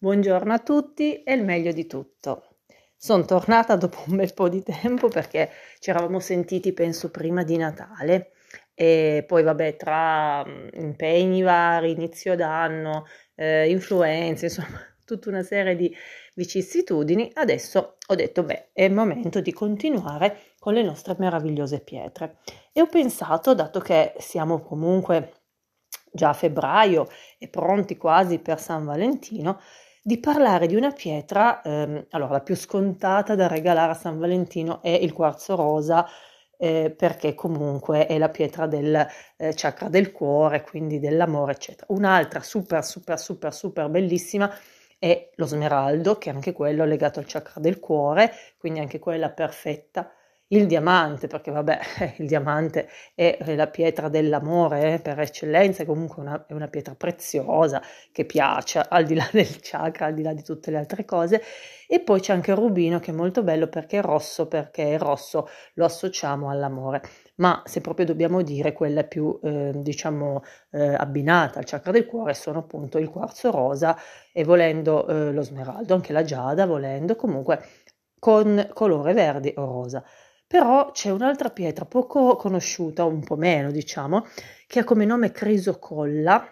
Buongiorno a tutti e il meglio di tutto. Sono tornata dopo un bel po' di tempo perché ci eravamo sentiti, penso, prima di Natale e poi vabbè tra impegni vari, inizio d'anno, eh, influenze, insomma tutta una serie di vicissitudini, adesso ho detto beh è il momento di continuare con le nostre meravigliose pietre e ho pensato, dato che siamo comunque già a febbraio e pronti quasi per San Valentino, di parlare di una pietra, ehm, allora la più scontata da regalare a San Valentino è il quarzo rosa, eh, perché comunque è la pietra del eh, chakra del cuore, quindi dell'amore, eccetera. Un'altra super, super, super, super bellissima è lo smeraldo, che anche quello è legato al chakra del cuore, quindi anche quella perfetta il diamante, perché vabbè, il diamante è la pietra dell'amore eh, per eccellenza, è comunque una, è una pietra preziosa che piace al di là del chakra, al di là di tutte le altre cose. E poi c'è anche il rubino che è molto bello perché è rosso, perché il rosso lo associamo all'amore. Ma se proprio dobbiamo dire quella più, eh, diciamo, eh, abbinata al chakra del cuore sono appunto il quarzo rosa e volendo eh, lo smeraldo, anche la giada, volendo comunque con colore verde o rosa. Però c'è un'altra pietra poco conosciuta, un po' meno diciamo, che ha come nome Crisocolla,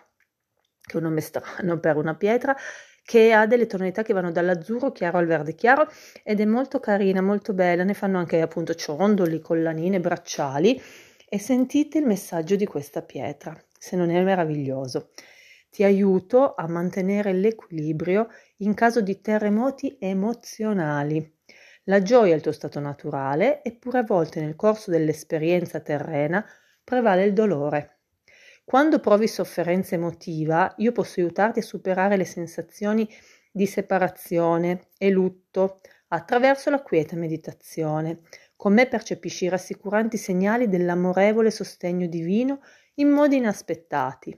che è un nome strano per una pietra, che ha delle tonalità che vanno dall'azzurro chiaro al verde chiaro ed è molto carina, molto bella, ne fanno anche appunto ciondoli, collanine, bracciali e sentite il messaggio di questa pietra, se non è meraviglioso. Ti aiuto a mantenere l'equilibrio in caso di terremoti emozionali. La gioia è il tuo stato naturale, eppure a volte nel corso dell'esperienza terrena prevale il dolore. Quando provi sofferenza emotiva, io posso aiutarti a superare le sensazioni di separazione e lutto attraverso la quieta meditazione. Con me percepisci i rassicuranti segnali dell'amorevole sostegno divino in modi inaspettati.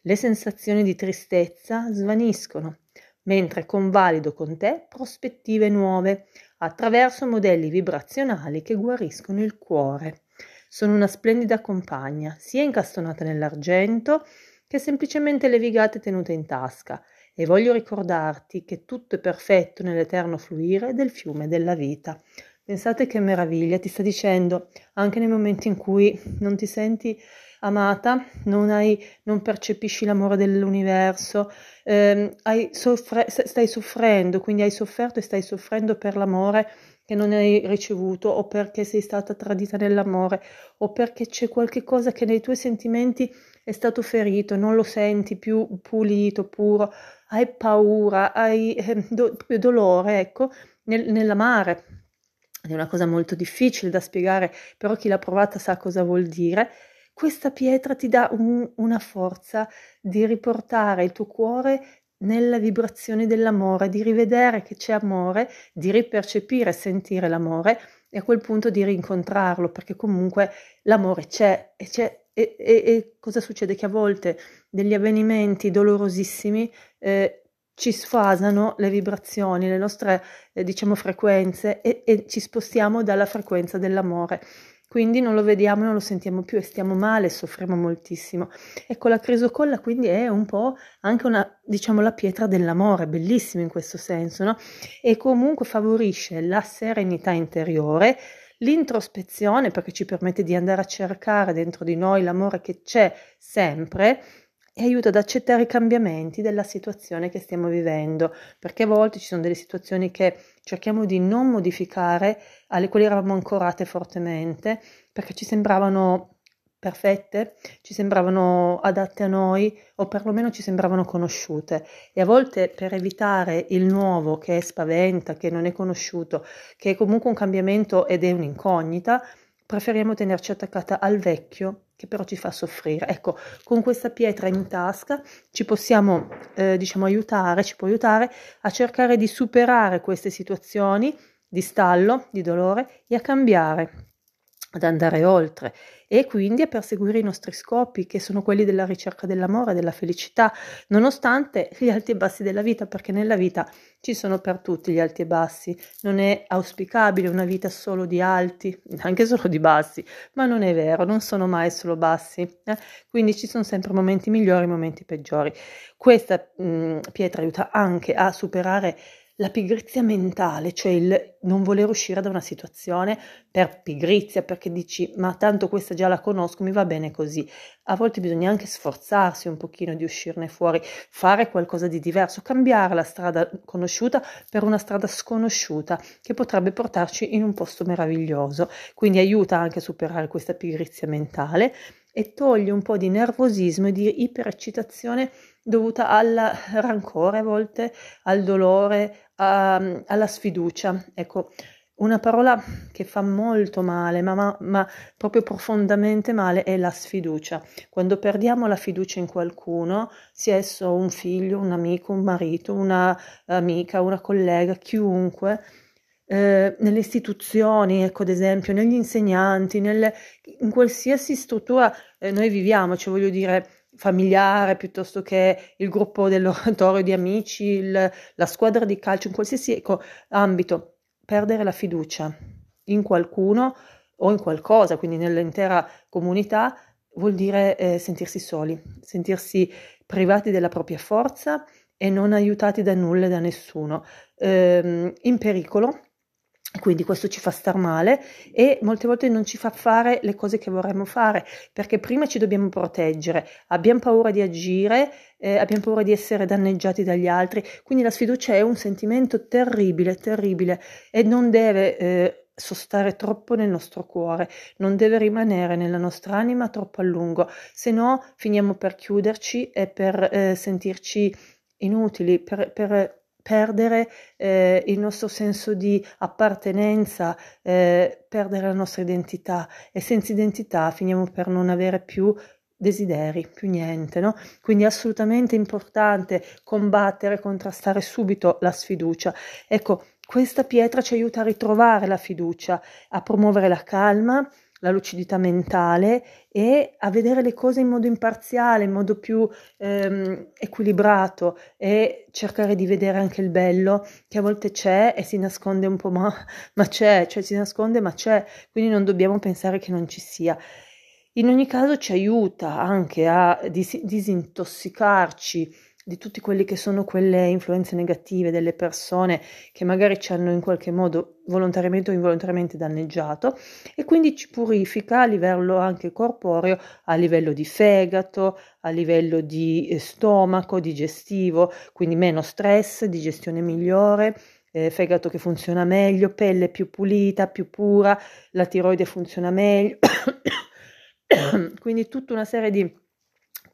Le sensazioni di tristezza svaniscono, mentre convalido con te prospettive nuove, attraverso modelli vibrazionali che guariscono il cuore. Sono una splendida compagna, sia incastonata nell'argento che semplicemente levigata e tenuta in tasca, e voglio ricordarti che tutto è perfetto nell'eterno fluire del fiume della vita. Pensate che meraviglia, ti sta dicendo anche nei momenti in cui non ti senti amata, non, hai, non percepisci l'amore dell'universo, ehm, soffre, stai soffrendo, quindi hai sofferto e stai soffrendo per l'amore che non hai ricevuto o perché sei stata tradita nell'amore o perché c'è qualche cosa che nei tuoi sentimenti è stato ferito, non lo senti più pulito, puro, hai paura, hai eh, do, dolore, ecco, nel, nell'amare. È una cosa molto difficile da spiegare, però chi l'ha provata sa cosa vuol dire questa pietra ti dà un, una forza di riportare il tuo cuore nella vibrazione dell'amore, di rivedere che c'è amore, di ripercepire e sentire l'amore e a quel punto di rincontrarlo, perché comunque l'amore c'è e c'è. E, e, e cosa succede? Che a volte degli avvenimenti dolorosissimi eh, ci sfasano le vibrazioni, le nostre eh, diciamo frequenze e, e ci spostiamo dalla frequenza dell'amore. Quindi non lo vediamo, non lo sentiamo più e stiamo male, soffriamo moltissimo. Ecco, la crisocolla quindi è un po' anche una, diciamo, la pietra dell'amore, bellissima in questo senso, no? E comunque favorisce la serenità interiore, l'introspezione perché ci permette di andare a cercare dentro di noi l'amore che c'è sempre e aiuta ad accettare i cambiamenti della situazione che stiamo vivendo, perché a volte ci sono delle situazioni che cerchiamo di non modificare, alle quali eravamo ancorate fortemente, perché ci sembravano perfette, ci sembravano adatte a noi o perlomeno ci sembravano conosciute. E a volte per evitare il nuovo che spaventa, che non è conosciuto, che è comunque un cambiamento ed è un'incognita, preferiamo tenerci attaccata al vecchio che però ci fa soffrire. Ecco, con questa pietra in tasca ci possiamo, eh, diciamo, aiutare, ci può aiutare a cercare di superare queste situazioni di stallo, di dolore e a cambiare ad andare oltre e quindi a perseguire i nostri scopi, che sono quelli della ricerca dell'amore, della felicità, nonostante gli alti e bassi della vita, perché nella vita ci sono per tutti gli alti e bassi. Non è auspicabile una vita solo di alti, anche solo di bassi, ma non è vero, non sono mai solo bassi. Eh? Quindi ci sono sempre momenti migliori momenti peggiori. Questa mh, pietra aiuta anche a superare la pigrizia mentale, cioè il non voler uscire da una situazione per pigrizia, perché dici ma tanto questa già la conosco, mi va bene così. A volte bisogna anche sforzarsi un pochino di uscirne fuori, fare qualcosa di diverso, cambiare la strada conosciuta per una strada sconosciuta che potrebbe portarci in un posto meraviglioso. Quindi aiuta anche a superare questa pigrizia mentale e toglie un po' di nervosismo e di ipereccitazione dovuta al rancore a volte, al dolore, a, alla sfiducia. Ecco, una parola che fa molto male, ma, ma, ma, proprio profondamente male, è la sfiducia. Quando perdiamo la fiducia in qualcuno, sia esso un figlio, un amico, un marito, un'amica, una collega, chiunque, eh, nelle istituzioni, ecco ad esempio, negli insegnanti, nelle, in qualsiasi struttura eh, noi viviamo, cioè voglio dire familiare piuttosto che il gruppo dell'oratorio di amici, il, la squadra di calcio, in qualsiasi ecco, ambito, perdere la fiducia in qualcuno o in qualcosa, quindi nell'intera comunità, vuol dire eh, sentirsi soli, sentirsi privati della propria forza e non aiutati da nulla e da nessuno, eh, in pericolo quindi questo ci fa star male e molte volte non ci fa fare le cose che vorremmo fare perché prima ci dobbiamo proteggere, abbiamo paura di agire, eh, abbiamo paura di essere danneggiati dagli altri, quindi la sfiducia è un sentimento terribile, terribile e non deve eh, sostare troppo nel nostro cuore, non deve rimanere nella nostra anima troppo a lungo, se no finiamo per chiuderci e per eh, sentirci inutili, per, per perdere eh, il nostro senso di appartenenza, eh, perdere la nostra identità e senza identità finiamo per non avere più desideri, più niente, no? Quindi è assolutamente importante combattere, contrastare subito la sfiducia. Ecco, questa pietra ci aiuta a ritrovare la fiducia, a promuovere la calma, la lucidità mentale e a vedere le cose in modo imparziale, in modo più ehm, equilibrato e cercare di vedere anche il bello che a volte c'è e si nasconde un po', ma, ma c'è, cioè si nasconde ma c'è, quindi non dobbiamo pensare che non ci sia. In ogni caso ci aiuta anche a dis- disintossicarci di tutti quelli che sono quelle influenze negative delle persone che magari ci hanno in qualche modo volontariamente o involontariamente danneggiato e quindi ci purifica a livello anche corporeo, a livello di fegato, a livello di eh, stomaco, digestivo, quindi meno stress, digestione migliore. Eh, fegato che funziona meglio, pelle più pulita, più pura, la tiroide funziona meglio, quindi tutta una serie di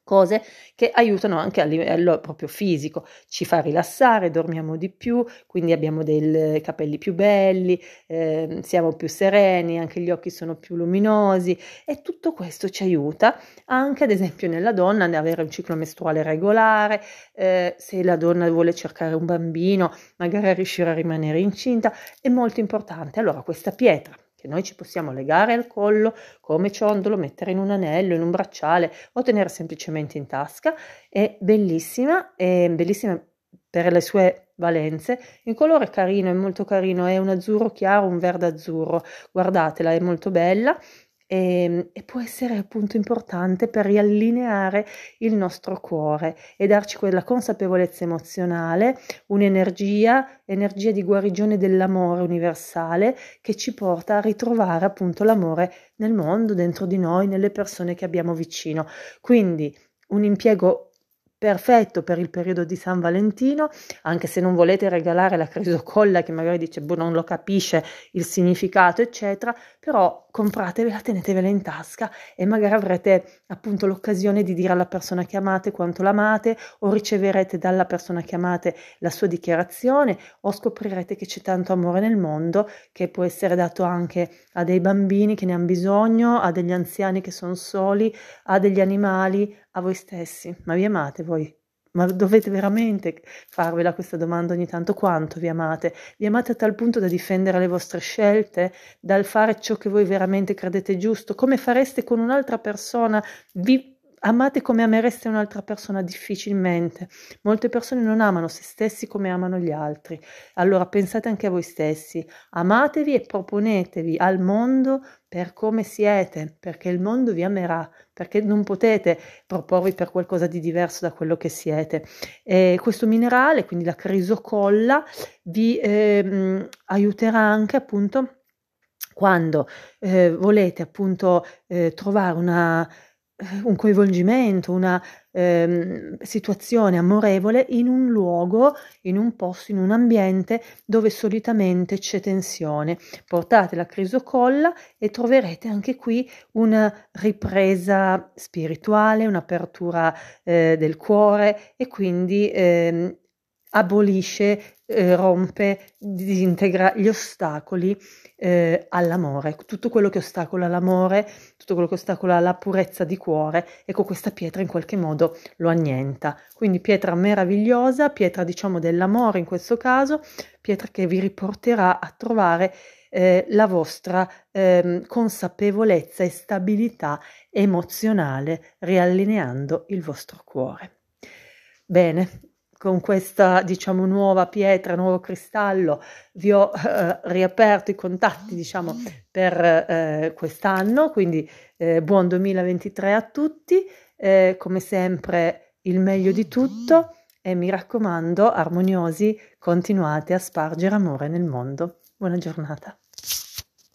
cose che aiutano anche a livello proprio fisico, ci fa rilassare, dormiamo di più, quindi abbiamo dei capelli più belli, eh, siamo più sereni, anche gli occhi sono più luminosi e tutto questo ci aiuta anche ad esempio nella donna ad avere un ciclo mestruale regolare, eh, se la donna vuole cercare un bambino, magari riuscire a rimanere incinta, è molto importante. Allora questa pietra che noi ci possiamo legare al collo come ciondolo, mettere in un anello, in un bracciale o tenere semplicemente in tasca. È bellissima, è bellissima per le sue valenze. Il colore è carino, è molto carino, è un azzurro chiaro, un verde azzurro. Guardatela, è molto bella e, ehm, e, può essere appunto importante per riallineare il nostro cuore e darci quella consapevolezza emozionale, un'energia, energia di guarigione dell'amore universale che ci porta a ritrovare appunto l'amore nel mondo, dentro di noi, nelle persone che abbiamo vicino. Quindi un impiego perfetto per il periodo di San Valentino, anche se non volete regalare la crisocolla che magari dice boh, non lo capisce il significato, eccetera, però compratevela, tenetevela in tasca e magari avrete appunto l'occasione di dire alla persona che amate quanto l'amate o riceverete dalla persona che amate la sua dichiarazione o scoprirete che c'è tanto amore nel mondo che può essere dato anche a dei bambini che ne hanno bisogno, a degli anziani che sono soli, a degli animali, a voi stessi. Ma vi amate voi? Ma dovete veramente farvela questa domanda ogni tanto, quanto vi amate? Vi amate a tal punto da difendere le vostre scelte, dal fare ciò che voi veramente credete giusto? Come fareste con un'altra persona? Vi amate come amereste un'altra persona difficilmente. Molte persone non amano se stessi come amano gli altri. Allora pensate anche a voi stessi, amatevi e proponetevi al mondo per come siete, perché il mondo vi amerà, perché non potete proporvi per qualcosa di diverso da quello che siete. E questo minerale, quindi la crisocolla, vi eh, aiuterà anche appunto quando eh, volete appunto eh, trovare una un coinvolgimento, una ehm, situazione amorevole in un luogo, in un posto, in un ambiente dove solitamente c'è tensione. Portate la crisocolla e troverete anche qui una ripresa spirituale, un'apertura eh, del cuore e quindi eh, abolisce, eh, rompe, disintegra gli ostacoli eh, all'amore, tutto quello che ostacola l'amore, tutto quello che ostacola la purezza di cuore, ecco questa pietra in qualche modo lo annienta. Quindi pietra meravigliosa, pietra diciamo dell'amore in questo caso, pietra che vi riporterà a trovare eh, la vostra eh, consapevolezza e stabilità emozionale, riallineando il vostro cuore. Bene, con questa diciamo nuova pietra, nuovo cristallo, vi ho eh, riaperto i contatti diciamo per eh, quest'anno, quindi eh, buon 2023 a tutti, eh, come sempre il meglio di tutto e mi raccomando, armoniosi, continuate a spargere amore nel mondo. Buona giornata.